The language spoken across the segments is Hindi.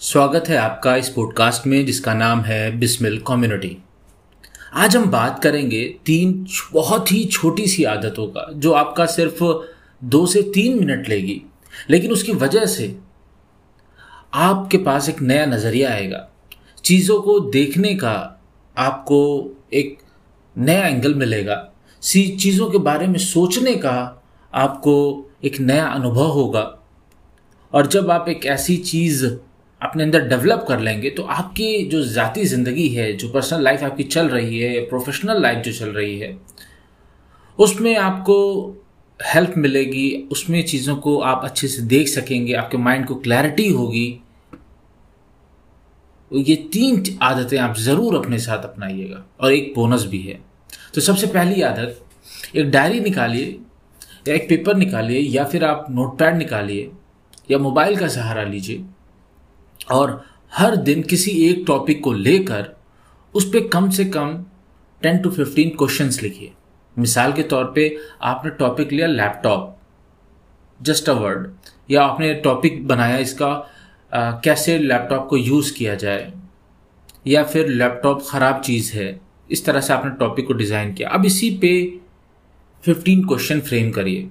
स्वागत है आपका इस पॉडकास्ट में, जिसका नाम है बिस्मिल कम्युनिटी आज हम बात करेंगे तीन बहुत ही छोटी सी आदतों का, जो आपका सिर्फ़ दो से तीन मिनट लेगी। लेकिन उसकी वजह से आपके पास एक नया नज़रिया आएगा। चीज़ों को देखने का आपको एक नया एंगल मिलेगा। सी चीज़ों के बारे में सोचने का आपको एक नया अनुभव होगा। और जब आप एक ऐसी चीज़ अपने अंदर डेवलप कर लेंगे तो आपकी जो ज़ाती ज़िंदगी है, जो पर्सनल लाइफ आपकी चल रही है प्रोफेशनल लाइफ जो चल रही है, उसमें आपको हेल्प मिलेगी, उसमें चीज़ों को आप अच्छे से देख सकेंगे, आपके माइंड को क्लैरिटी होगी। ये तीन आदतें आप ज़रूर अपने साथ अपनाइएगा। और एक बोनस भी है। तो सबसे पहली आदत, एक डायरी निकालिए या एक पेपर निकालिए या फिर आप नोटपैड निकालिए या मोबाइल का सहारा लीजिए और हर दिन किसी एक टॉपिक को लेकर उस पर कम से कम टेन टू फिफ्टीन क्वेश्चंस लिखिए। मिसाल के तौर पे आपने टॉपिक लिया लैपटॉप जस्ट अ वर्ड या आपने टॉपिक बनाया इसका आ, कैसे लैपटॉप को यूज़ किया जाए या फिर लैपटॉप ख़राब चीज़ है इस तरह से आपने टॉपिक को डिज़ाइन किया। अब इसी पे 15 क्वेश्चन फ्रेम करिए।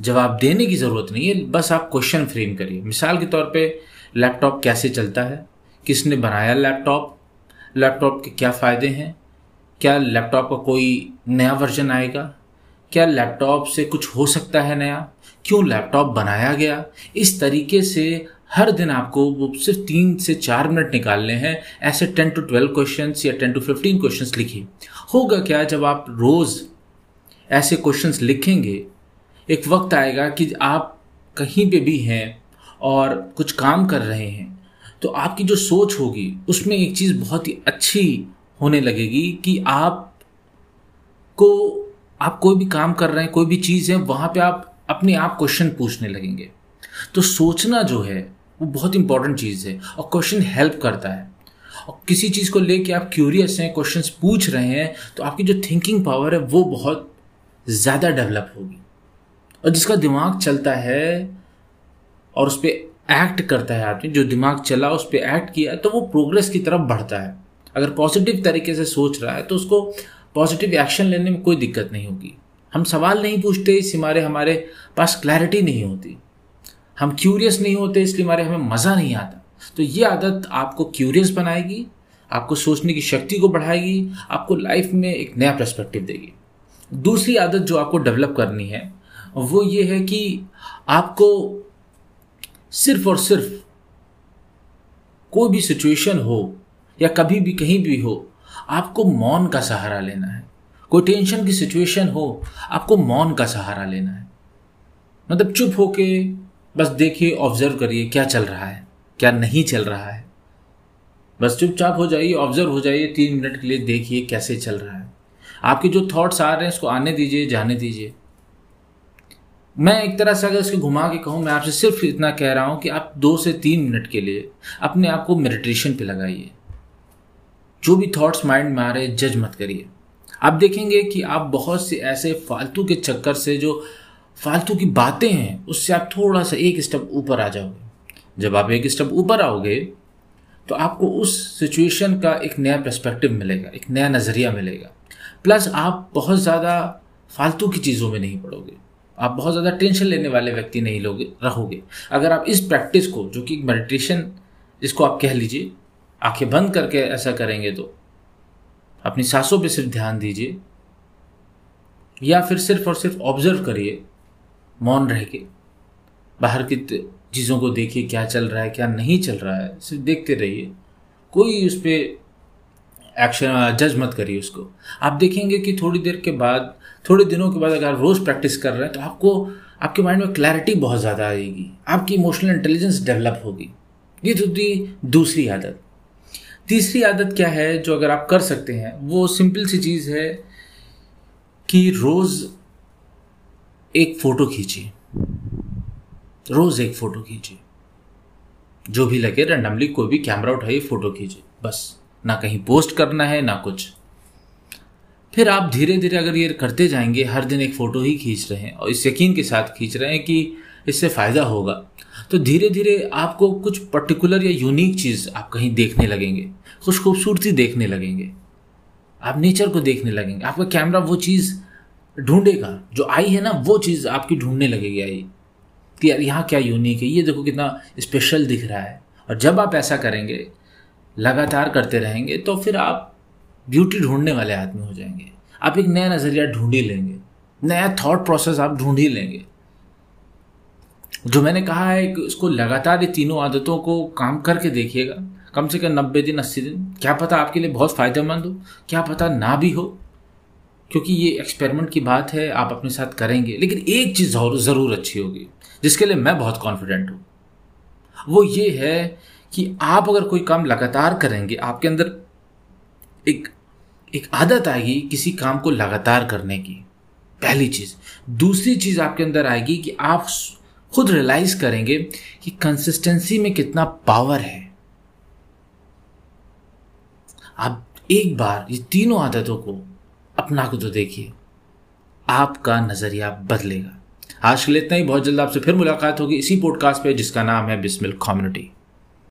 जवाब देने की ज़रूरत नहीं है, बस आप क्वेश्चन फ्रेम करिए। मिसाल के तौर पे लैपटॉप कैसे चलता है? किसने बनाया लैपटॉप लैपटॉप के क्या फ़ायदे हैं? क्या लैपटॉप का कोई नया वर्जन आएगा? क्या लैपटॉप से कुछ हो सकता है नया? क्यों लैपटॉप बनाया गया? इस तरीके से हर दिन आपको वो सिर्फ़ तीन से चार मिनट निकालने हैं। ऐसे टेन टू ट्वेल्व क्वेश्चन या टेन टू फिफ्टीन क्वेश्चन लिखिए। होगा क्या जब आप रोज़ ऐसे क्वेश्चंस लिखेंगे, एक वक्त आएगा कि आप कहीं पे भी हैं और कुछ काम कर रहे हैं तो आपकी जो सोच होगी, उसमें एक चीज़ बहुत ही अच्छी होने लगेगी कि आप को आप कोई भी काम कर रहे हैं, कोई भी चीज़ है, वहाँ पे आप अपने आप क्वेश्चन पूछने लगेंगे। तो सोचना जो है, वो बहुत इंपॉर्टेंट चीज़ है और क्वेश्चन हेल्प करता है। और किसी चीज़ को लेके आप क्यूरियस हैं क्वेश्चंस पूछ रहे हैं तो आपकी जो थिंकिंग पावर है, वो बहुत ज़्यादा डेवलप होगी। और जिसका दिमाग चलता है और उस पर एक्ट करता है आदमी, जो दिमाग चला, उस पर एक्ट किया तो वो प्रोग्रेस की तरफ़ बढ़ता है। अगर पॉजिटिव तरीके से सोच रहा है तो उसको पॉजिटिव एक्शन लेने में कोई दिक्कत नहीं होगी। हम सवाल नहीं पूछते, इस हमारे हमारे पास क्लैरिटी नहीं होती। हम क्यूरियस नहीं होते इसलिए हमारे हमें मज़ा नहीं आता। तो ये आदत आपको क्यूरियस बनाएगी, आपको सोचने की शक्ति को बढ़ाएगी, आपको लाइफ में एक नया पर्सपेक्टिव देगी। दूसरी आदत जो आपको डेवलप करनी है, वो ये है कि आपको सिर्फ़ और सिर्फ़ कोई भी सिचुएशन हो या कभी भी कहीं भी हो, आपको मौन का सहारा लेना है। कोई टेंशन की सिचुएशन हो, आपको मौन का सहारा लेना है। मतलब चुप होके बस देखिए ऑब्ज़र्व करिए क्या चल रहा है, क्या नहीं चल रहा है। बस चुपचाप हो जाइए ऑब्ज़र्व हो जाइए, तीन मिनट के लिए देखिए कैसे चल रहा है। आपके जो थॉट्स आ रहे हैं, उसको आने दीजिए, जाने दीजिए। मैं एक तरह से अगर इसको घुमा के कहूँ, मैं आपसे सिर्फ़ इतना कह रहा हूँ कि आप दो से तीन मिनट के लिए अपने आप को मेडिटेशन पे लगाइए। जो भी थॉट्स माइंड में आ रहे जज मत करिए। आप देखेंगे कि आप बहुत से ऐसे फालतू के चक्कर से जो फालतू की बातें हैं, उससे आप थोड़ा सा एक स्टेप ऊपर आ जाओगे। जब आप एक स्टेप ऊपर आओगे तो आपको उस सिचुएशन का एक नया पर्सपेक्टिव मिलेगा, एक नया नज़रिया मिलेगा। प्लस आप बहुत ज़्यादा फालतू की चीज़ों में नहीं पड़ोगे। आप बहुत ज़्यादा टेंशन लेने वाले व्यक्ति नहीं लोगे, रहोगे। अगर आप इस प्रैक्टिस को, जो कि मेडिटेशन जिसको आप कह लीजिए, आँखें बंद करके ऐसा करेंगे तो अपनी सांसों पे सिर्फ़ ध्यान दीजिए, या फिर सिर्फ़ और सिर्फ़ ऑब्ज़र्व करिए, मौन रह के, बाहर की चीज़ों को देखिए, क्या चल रहा है, क्या नहीं चल रहा है, सिर्फ़ देखते रहिए। कोई उस पर एक्शन जज मत करिए उसको। आप देखेंगे कि थोड़ी देर के बाद, थोड़े दिनों के बाद अगर आप रोज़ प्रैक्टिस कर रहे हैं तो आपको, आपके माइंड में क्लैरिटी बहुत ज़्यादा आएगी। आपकी इमोशनल इंटेलिजेंस डेवलप होगी। ये तो थी दूसरी आदत। तीसरी आदत क्या है जो अगर आप कर सकते हैं, वो सिंपल सी चीज़ है कि रोज़ एक फ़ोटो खींचिए। रोज़ एक फ़ोटो खींचिए। जो भी लगे रैंडमली कोई भी कैमरा उठाइए फ़ोटो खींचिए। बस। ना कहीं पोस्ट करना है, ना कुछ। फिर आप धीरे धीरे अगर ये करते जाएँगे, हर दिन एक फ़ोटो ही खींच रहे हैं और इस यकीन के साथ खींच रहे हैं कि इससे फ़ायदा होगा। तो धीरे धीरे आपको कुछ पर्टिकुलर या यूनिक चीज़ आप कहीं देखने लगेंगे, कुछ खूबसूरती देखने लगेंगे। आप नेचर को देखने लगेंगे। आपका कैमरा वो चीज़ ढूंढेगा, जो आई है ना, वो चीज़ आपकी ढूँढने लगेगी आई। कि यार यहाँ क्या यूनिक है, ये देखो कितना स्पेशल दिख रहा है। और जब आप ऐसा करेंगे लगातार करते रहेंगे तो फिर आप ब्यूटी ढूँढने वाले आदमी हो जाएँगे। आप एक नया नज़रिया ढूंढ ही लेंगे। नया थॉट प्रोसेस आप ढूंढ ही लेंगे। जो मैंने कहा है कि उसको लगातार ये तीनों आदतों को काम करके देखिएगा। कम से कम नब्बे दिन, अस्सी दिन। क्या पता आपके लिए बहुत फ़ायदेमंद हो, क्या पता ना भी हो। क्योंकि ये एक्सपेरिमेंट की बात है, आप अपने साथ करेंगे। लेकिन एक चीज़ ज़रूर अच्छी होगी, जिसके लिए मैं बहुत कॉन्फिडेंट हूँ। वो ये है कि आप अगर कोई काम लगातार करेंगे, आपके अंदर एक एक आदत आएगी किसी काम को लगातार करने की। पहली चीज़। दूसरी चीज़ आपके अंदर आएगी कि आप खुद रियलाइज़ करेंगे कि कंसिस्टेंसी में कितना पावर है। आप एक बार ये तीनों आदतों को अपना को तो देखिए। आपका नज़रिया बदलेगा। आज के लिए इतना ही। बहुत जल्द आपसे फिर मुलाकात होगी इसी पॉडकास्ट पे जिसका नाम है बिस्मिल कम्युनिटी।